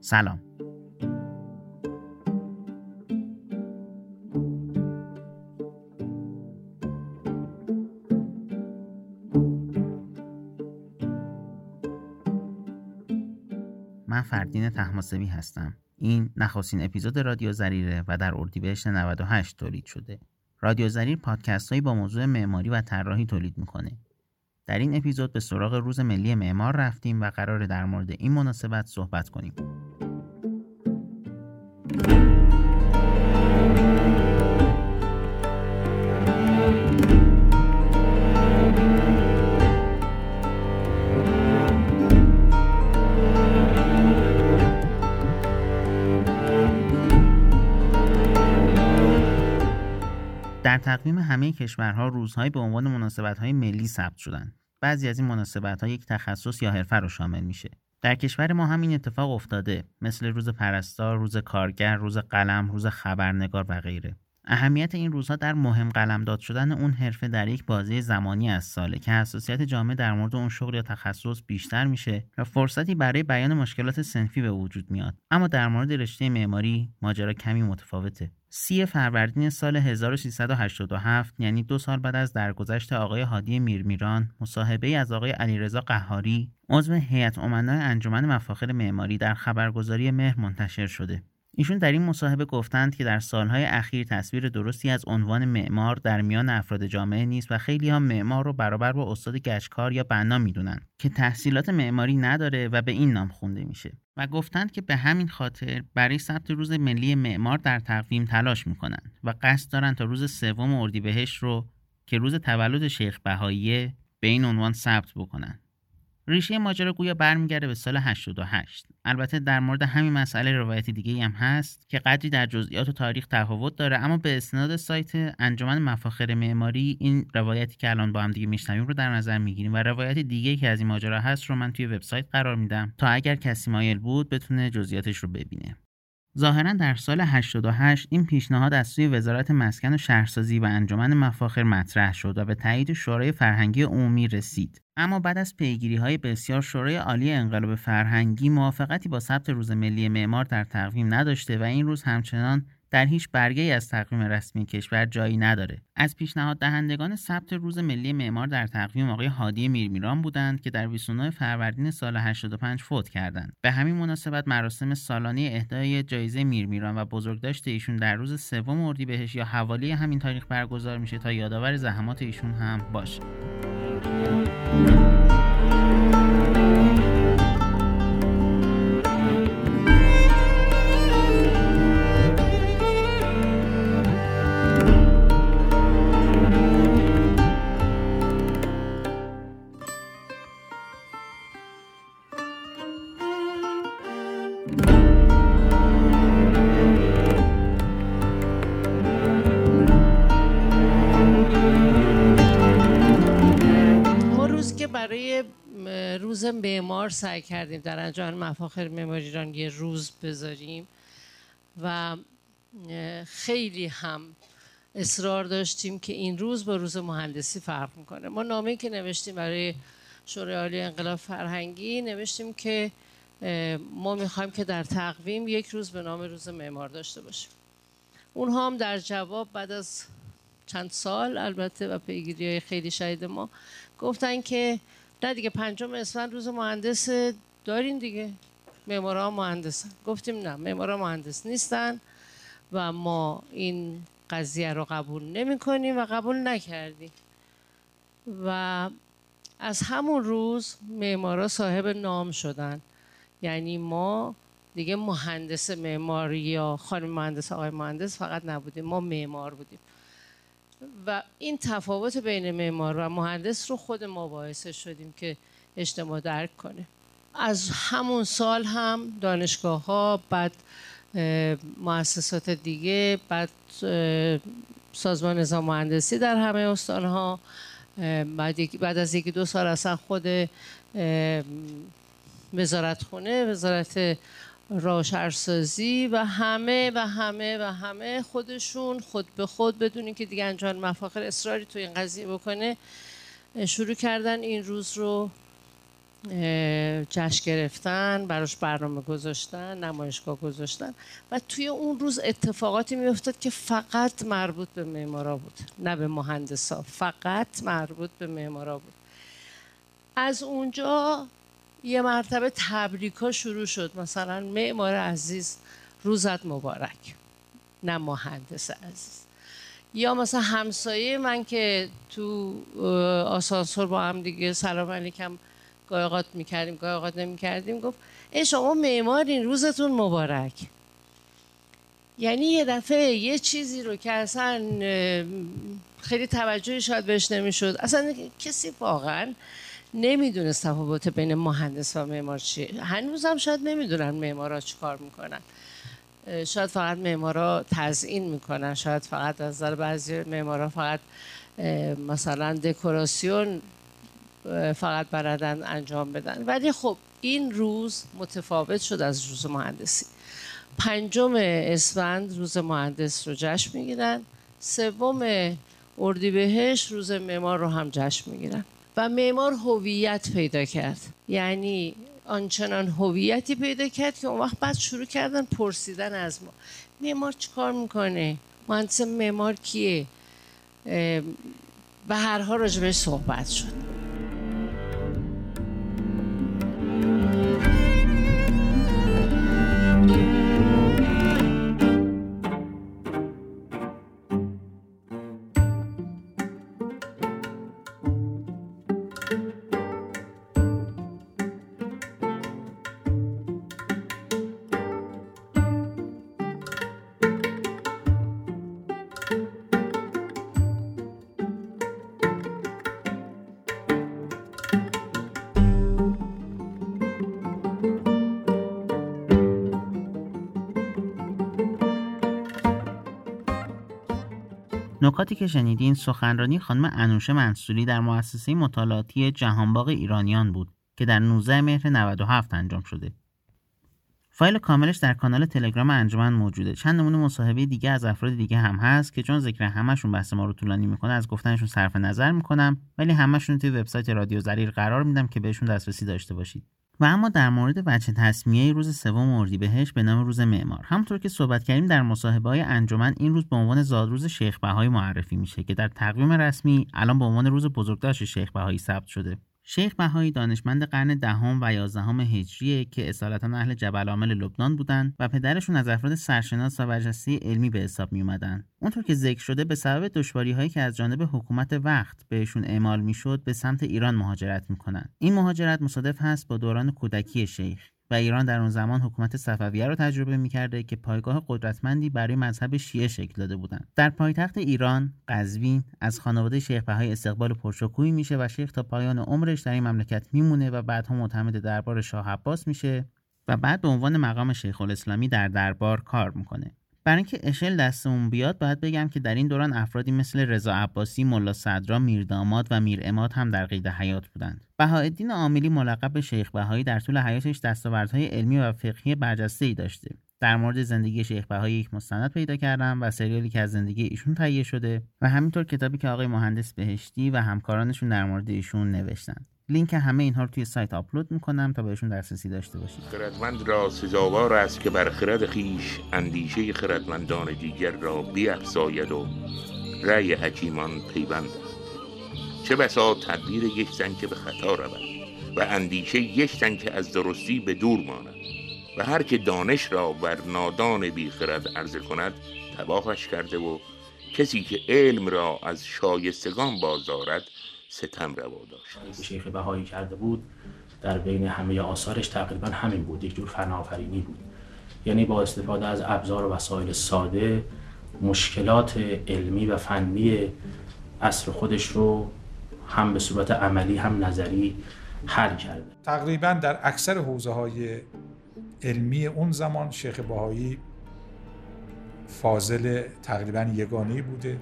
سلام. من فردین تحماسبی هستم. این نخستین اپیزود رادیو زریره و در اردیبهشت 98 تولید شده. رادیو زریر پادکست هایی با موضوع معماری و طراحی تولید می‌کنه. در این اپیزود به سراغ روز ملی معمار رفتیم و قرار در مورد این مناسبت صحبت کنیم. در تقویم همه کشورها روزهایی به عنوان مناسبت‌های ملی ثبت شدند. بعضی از این مناسبت‌ها یک تخصص یا حرفه رو شامل میشه. در کشور ما همین اتفاق افتاده مثل روز پرستار، روز کارگر، روز قلم، روز خبرنگار و غیره. اهمیت این روزها در مهم قلمداد شدن اون حرفه در یک بازی زمانی از ساله که حساسیت جامعه در مورد اون شغل یا تخصص بیشتر میشه و فرصتی برای بیان مشکلات سنفی به وجود میاد. اما در مورد رشته معماری ماجرا کمی متفاوته. سی فروردین سال 1387 یعنی دو سال بعد از درگذشت آقای هادی میرمیران مصاحبه از آقای علیرضا قهاری عضو هیئت امنای انجمن مفاخر معماری در خبرگزاری مهر منتشر شده. ایشون در این مصاحبه گفتند که در سالهای اخیر تصویر درستی از عنوان معمار در میان افراد جامعه نیست و خیلی ها معمار رو برابر با استاد گشکار یا بنا می‌دونن که تحصیلات معماری نداره و به این نام خونده میشه و گفتند که به همین خاطر برای ثبت روز ملی معمار در تقویم تلاش می‌کنند و قصد دارند تا روز سوم اردیبهشت رو که روز تولد شیخ بهاییه به این عنوان ثبت بکنند. ریشه ماجرا گویا برمیگرده به سال 88 البته در مورد همین مسئله روایت دیگه هم هست که قدری در جزئیات و تاریخ تفاوت داره اما به اسناد سایت انجمن مفاخر معماری این روایتی که الان با هم دیگه میشنویم رو در نظر می‌گیریم و روایت دیگه که از این ماجرا هست رو من توی وبسایت قرار میدم تا اگر کسی مایل بود بتونه جزئیاتش رو ببینه. ظاهرا در سال 88 این پیشنهاد از سوی وزارت مسکن و شهرسازی و انجمن مفاخر مطرح شد و به تایید شورای فرهنگی عمومی رسید. اما بعد از پیگیری های بسیار شورای عالی انقلاب فرهنگی موافقتی با ثبت روز ملی معمار در تقویم نداشته و این روز همچنان در هیچ برگه از تقویم رسمی کشور جایی نداره. از پیشنهاد دهندگان ثبت روز ملی معمار در تقویم آقای هادی میرمیران بودند که در 29 فروردین سال 85 فوت کردند. به همین مناسبت مراسم سالانه اهدای جایزه میرمیران و بزرگداشت ایشون در روز سوم اردیبهشت یا حوالی همین تاریخ برگزار میشه تا یادآور زحمات ایشون هم باشه. معمار سعی کردیم در انجام مفاخر معماری ایران یه روز بذاریم و خیلی هم اصرار داشتیم که این روز با روز مهندسی فرق می‌کنه. ما نامه که نوشتیم برای شورای عالی انقلاب فرهنگی نوشتیم که ما می‌خوایم که در تقویم یک روز به نام روز معمار داشته باشیم. اونها هم در جواب بعد از چند سال البته و پیگیری های خیلی شهید ما گفتن که نه دیگه پنجم اسفند روز مهندس دارین دیگه. معمارا مهندسن. گفتیم نه معمارا مهندس نیستن و ما این قضیه رو قبول نمی کنیم و قبول نکردیم. و از همون روز معمارا صاحب نام شدن. یعنی ما دیگه مهندس معماری یا خانم مهندس آقای مهندس فقط نبودیم ما معمار بودیم. و این تفاوت بین معمار و مهندس رو خود ما باعث شدیم که اجتماع درک کنه. از همون سال هم دانشگاه ها بعد مؤسسات دیگه بعد سازمان نظام مهندسی در همه استان ها بعد, از یکی دو سال اصلا خود وزارت خونه وزارت روشنسازی و همه و همه و همه خودشون خود به خود بدونین که دیگه انجام مفاخر اصراری تو این قضیه بکنه شروع کردن این روز رو جشن گرفتن براش برنامه گذاشتن نمایشگاه گذاشتن و توی اون روز اتفاقاتی میافتاد که فقط مربوط به معمارا بود نه به مهندسا فقط مربوط به معمارا بود. از اونجا یه مرتبه تبریکا شروع شد. مثلا معمار عزیز روزت مبارک. نه مهندس عزیز. یا مثلا همسایه من که تو آسانسور با هم دیگه سلام علیکم گاهی اوقات می‌کردیم گاهی نمی‌کردیم گفت ای شما معمارین روزتون مبارک. یعنی یه دفعه یه چیزی رو که اصلا خیلی توجهی شاید بهش نمی‌شد. اصلا کسی واقعا نمی‌دونست تفاوت بین مهندس و معمار چیه. هنوز هم شاید نمی‌دونن معمارا چی کار می‌کنن. شاید فقط معمارا تزیین می‌کنن. شاید فقط از نظر بعضی معمارا فقط مثلا دکوراسیون فقط بردن انجام بدن. ولی خب این روز متفاوت شد از روز مهندسی. پنجم اسفند روز مهندس رو جشن می‌گیرن. سوم اردیبهشت روز معمار رو هم جشن می‌گیرن. و معمار هویت پیدا کرد. یعنی آنچنان هویتی پیدا کرد که اون وقت بعد شروع کردن پرسیدن از ما. معمار چیکار می‌کنه؟ مهندس معمار کیه؟ و هرها راجبش صحبت شد. نکاتی که شنیدین سخنرانی خانم انوشه منصوری در مؤسسه مطالعاتی جهانباغ ایرانیان بود که در 19 مهر 97 انجام شده. فایل کاملش در کانال تلگرام انجمن موجوده. چند نمونه مصاحبه دیگه از افراد دیگه هم هست که چون ذکر همشون بحث ما رو طولانی می‌کنه از گفتنشون صرف نظر می‌کنم ولی همشون توی وبسایت رادیو زریر قرار میدم که بهشون دسترسی داشته باشید. و اما در مورد وجه تصمیه روز سوم اردیبهشت به نام روز معمار. همطور که صحبت کردیم در مصاحبه های انجمن این روز به عنوان زادروز شیخ بهایی معرفی میشه که در تقویم رسمی الان به عنوان روز بزرگداشت شیخ بهایی ثبت شده. شیخ بهایی دانشمند قرن دهم و یازدهم هجریه که اصالتا اهل جبل عامل لبنان بودند و پدرشون از افراد سرشناس و برجسته علمی به حساب می اومدن. اونطور که ذکر شده به سبب دشواری هایی که از جانب حکومت وقت بهشون اعمال می‌شد به سمت ایران مهاجرت می‌کنن. این مهاجرت مصادف هست با دوران کودکی شیخ و ایران در اون زمان حکومت صفویه رو تجربه می‌کرده که پایگاه قدرتمندی برای مذهب شیعه شکل داده بودند در پایتخت ایران قزوین از خانواده شیخ بهای استقبال پرشکوهی میشه و شیخ تا پایان عمرش در این مملکت میمونه و بعدها معتمد دربار شاه عباس میشه و بعد به عنوان مقام شیخ الاسلامی در دربار کار می‌کنه. برای اینکه اشل دستمون بیاد باید بگم که در این دوران افرادی مثل رضا عباسی، ملا صدرا، میرداماد و میر اماد هم در قید حیات بودند. بهاءالدین عاملی ملقب به شیخ بهایی در طول حیاتش دستاوردهای علمی و فقهی برجسته ای داشته. در مورد زندگی شیخ بهایی یک مستند پیدا کردم و سریالی که از زندگی ایشون تهیه شده و همینطور کتابی که آقای مهندس بهشتی و همکارانشون در مورد ایشون نوشتن. لینک همه اینها رو توی سایت آپلود می‌کنم تا بهشون دسترسی داشته باشید. خردمند را سزاوار است که بر خرد خیش اندیشه خردمندان دیگر را بیافزاید و رأی حکیمان پیوند چه بسا تدبیر یک زن که به خطا رود و اندیشه یک زن که از درستی به دور ماند و هر که دانش را بر نادان بیخرد عرضه کند تباهش کرده و کسی که علم را از شایستگان بازارد ستم روا داشت. شیخ بهایی کرده بود در بین همه آثارش تقریبا همین بود یک جور فناوری بود. یعنی با استفاده از ابزار و وسایل ساده مشکلات علمی و فنی اصر خودش رو هم به صورت عملی هم نظری حل کرده. تقریبا در اکثر حوزه های علمی اون زمان شیخ بهایی فاضل تقریبا یگانی بوده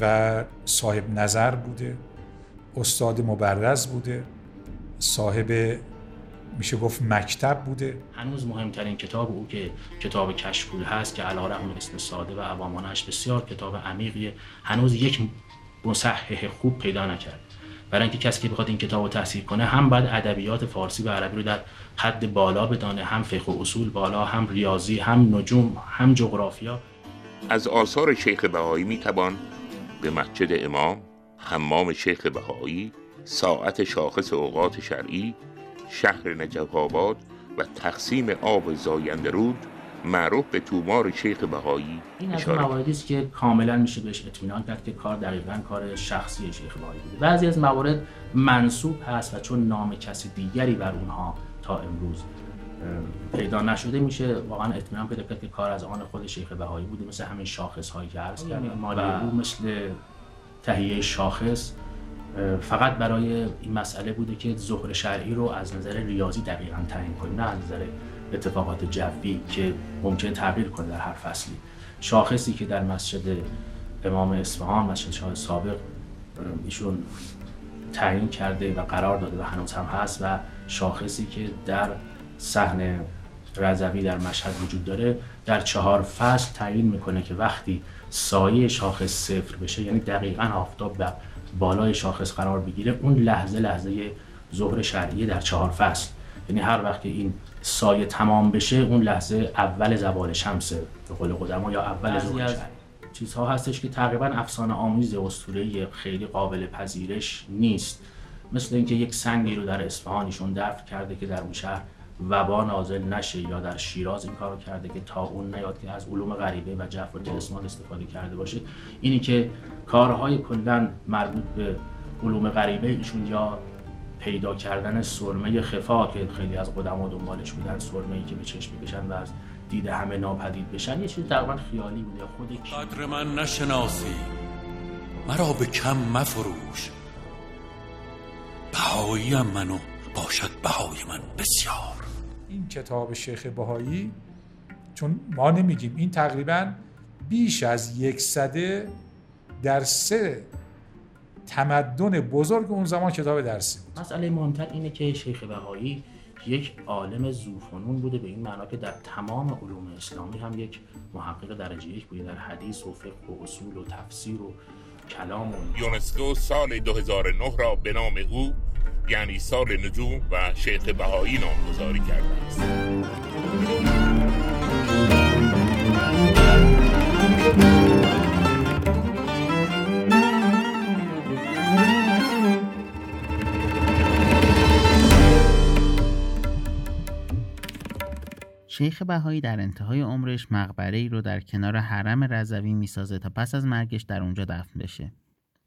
و صاحب نظر بوده. استاد مبرز بوده صاحب میشه گفت مکتب بوده. هنوز مهمترین کتاب او که کتاب کشکول هست که علیرغم اسم ساده و عوامانش بسیار کتاب عمیقیه. هنوز یک مصحح خوب پیدا نکرد. برای اینکه کسی که بخواد این کتاب رو تحصیل کنه هم باید ادبیات فارسی و عربی رو در حد بالا بدانه هم فقه و اصول بالا هم ریاضی هم نجوم هم جغرافیا. از آثار شیخ بهایی می توان به مسجد امام حمام شیخ بهایی ساعت شاخص اوقات شرعی شهر نجف آباد و تقسیم آب زاینده رود معروف به تومار شیخ بهایی این از مواردی است که کاملا میشه بهش اطمینان کرد که کار دقیقا کار شخصی شیخ بهایی بوده. بعضی از موارد منصوب هست و چون نام کسی دیگری بر اونها تا امروز پیدا نشده میشه واقعا اطمینان پیدا کرد که کار از آن خود شیخ بهایی بوده مثل همین شاخص هایی که عرض کردیم و مثل تهیه شاخص فقط برای این مسئله بوده که ظهر شرعی رو از نظر ریاضی دقیقا تعیین کنیم نه از نظر اتفاقات جوی که ممکن تغییر کنه در هر فصلی. شاخصی که در مسجد امام اصفهان مسجد شاه سابق ایشون تعیین کرده و قرار داده و هنوز هم هست و شاخصی که در صحن رضوی در مشهد وجود داره در چهار فصل تعیین می‌کنه که وقتی سایه شاخص صفر بشه یعنی دقیقا آفتاب و بالای شاخص قرار بگیره اون لحظه لحظه ظهر شرعیه در چهار فصل. یعنی هر وقت این سایه تمام بشه اون لحظه اول زوال شمس به قول قدما یا اول ظهر چیزها هستش که تقریبا افسانه آمیز اسطوره‌ای خیلی قابل پذیرش نیست. مثل اینکه یک سنگی رو در اصفهانشون دفن کرده که در اون شهر وبا نازل نشه یا در شیراز این کارو کرده که تا اون نیاد که از علوم غریبه و جف و تلسمان استفاده کرده باشه اینی که کارهای کلا مربوط به علوم غریبه ایشون یا پیدا کردن سرمه خفا که خیلی از قدما دنبالش بودن سرمه ای که به چشم بکشن و از دید همه ناپدید بشن یه چیز تقریبا خیالی بود. یا خود قدر من نشناسی مرا به کم مفروش. بهاییم منو باشد بهای من بسیار. این کتاب شیخ بهایی چون ما نمیگیم این تقریبا بیش از یک صده در سه تمدن بزرگ اون زمان کتاب درسی بود. مسئله مهمتر اینه که شیخ بهایی یک عالم زوفنون بوده به این معنا که در تمام علوم اسلامی هم یک محقق درجه یک بوده در حدیث و فقه و اصول و تفسیر و کلام و یونسکو سال 2009 را به نام او یعنی سال نجوم و شیخ بهایی نامگذاری کرده است. شیخ بهایی در انتهای عمرش مقبره ای رو در کنار حرم رضوی می‌سازه تا پس از مرگش در اونجا دفن بشه.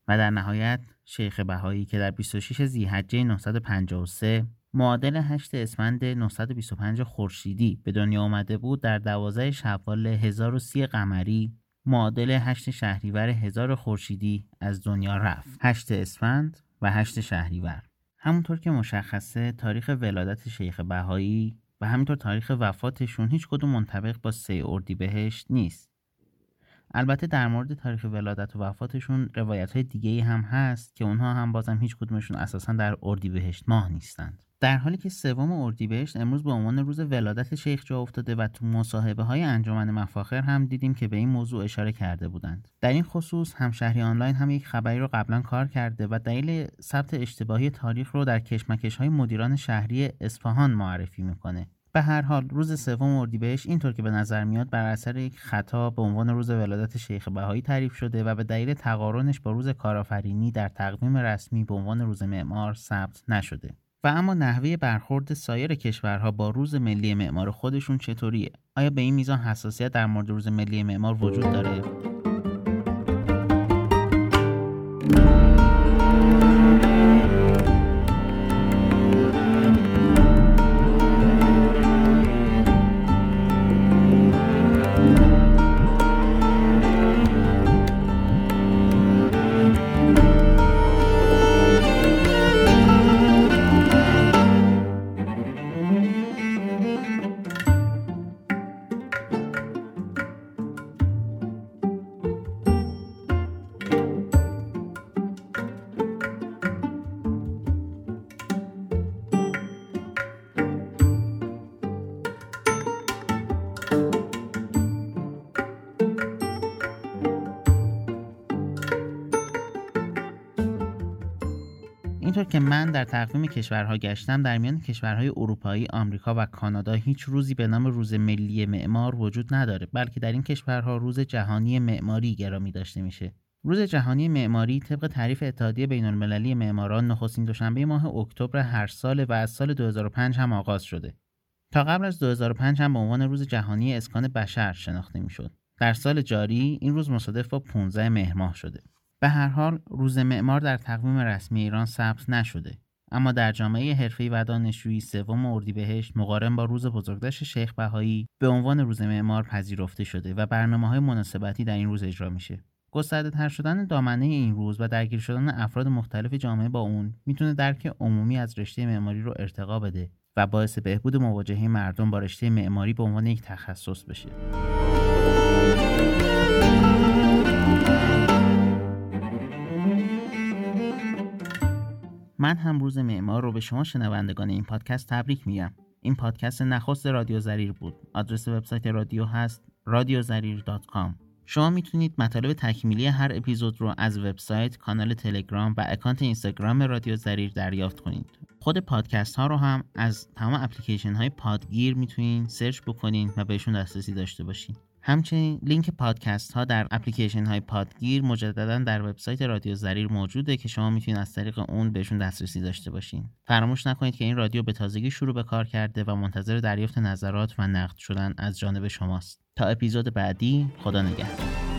و در نهایت شیخ بهایی که در 26 زیحجه 953 معادل 8 اسفند 925 خورشیدی به دنیا آمده بود در 12 شوال 1030 قمری معادل 8 شهریور 1000 خورشیدی از دنیا رفت. 8 اسفند و 8 شهریور. همونطور که مشخصه تاریخ ولادت شیخ بهایی و همینطور تاریخ وفاتشون هیچ کدوم منطبق با سه اردیبهشت نیست. البته در مورد تاریخ ولادت و وفاتشون روایت های دیگه هم هست که اونها هم بازم هیچ کدومشون اساسا در اردیبهشت ماه نیستند. در حالی که سوم اردیبهشت امروز به عنوان روز ولادت شیخ جا افتاده و تو مصاحبه های انجمن مفاخر هم دیدیم که به این موضوع اشاره کرده بودند. در این خصوص همشهری آنلاین هم یک خبری رو قبلا کار کرده و دلیل ثبت اشتباهی تاریخ رو در کشمکش های مدیران شهری اصفهان معرفی می‌کنه. به هر حال روز سوم اردیبهشت اینطور که به نظر میاد بر اثر یک خطا به عنوان روز ولادت شیخ بهایی تعریف شده و به دلیل تقارنش با روز کارآفرینی در تقویم رسمی به عنوان روز معمار ثبت نشده. و اما نحوه برخورد سایر کشورها با روز ملی معمار خودشون چطوریه؟ آیا به این میزان حساسیت در مورد روز ملی معمار وجود داره؟ که من در تقویم کشورها گشتم در میان کشورهای اروپایی، آمریکا و کانادا هیچ روزی به نام روز ملی معمار وجود نداره بلکه در این کشورها روز جهانی معماری گرامی داشته میشه. روز جهانی معماری طبق تعریف اتحادیه بین المللی معماران نخستین دوشنبه ماه اکتبر هر سال و از سال 2005 هم آغاز شده. تا قبل از 2005 هم به عنوان روز جهانی اسکان بشر شناخته می‌شد. در سال جاری این روز مصادف با 15 مهر ماه شده. به هر حال روز معمار در تقویم رسمی ایران ثبت نشده اما در جامعه حرفه‌ای و دانشجویی سوم اردیبهشت مقارن با روز بزرگداشت شیخ بهایی به عنوان روز معمار پذیرفته شده و برنامه های مناسبتی در این روز اجرا میشه گسترده تر شدن دامنه این روز و درگیر شدن افراد مختلف جامعه با اون می‌تونه درک عمومی از رشته معماری رو ارتقا بده و باعث بهبود مواجهه مردم با رشته معماری به عنوان یک تخصص بشه. من هم روز معمار رو به شما شنوندگان این پادکست تبریک میگم این پادکست نخست رادیو زریر بود آدرس وبسایت رادیو هست رادیوزریر.com شما می‌تونید مطالب تکمیلی هر اپیزود رو از وبسایت، کانال تلگرام و account اینستاگرام رادیو زریر دریافت کنید. خود پادکست ها رو هم از تمام اپلیکیشن های پادگیر می‌تونید search بکنید و بهشون دسترسی داشته باشید. همچنین لینک پادکست ها در اپلیکیشن های پادگیر مجددا در وبسایت رادیو زریر موجوده که شما می‌تونید از طریق اون بهشون دسترسی داشته باشین. فراموش نکنید که این رادیو به تازگی شروع به کار کرده و منتظر دریافت نظرات و نقد شدن از جانب شماست. تا اپیزود بعدی خدا نگهدار.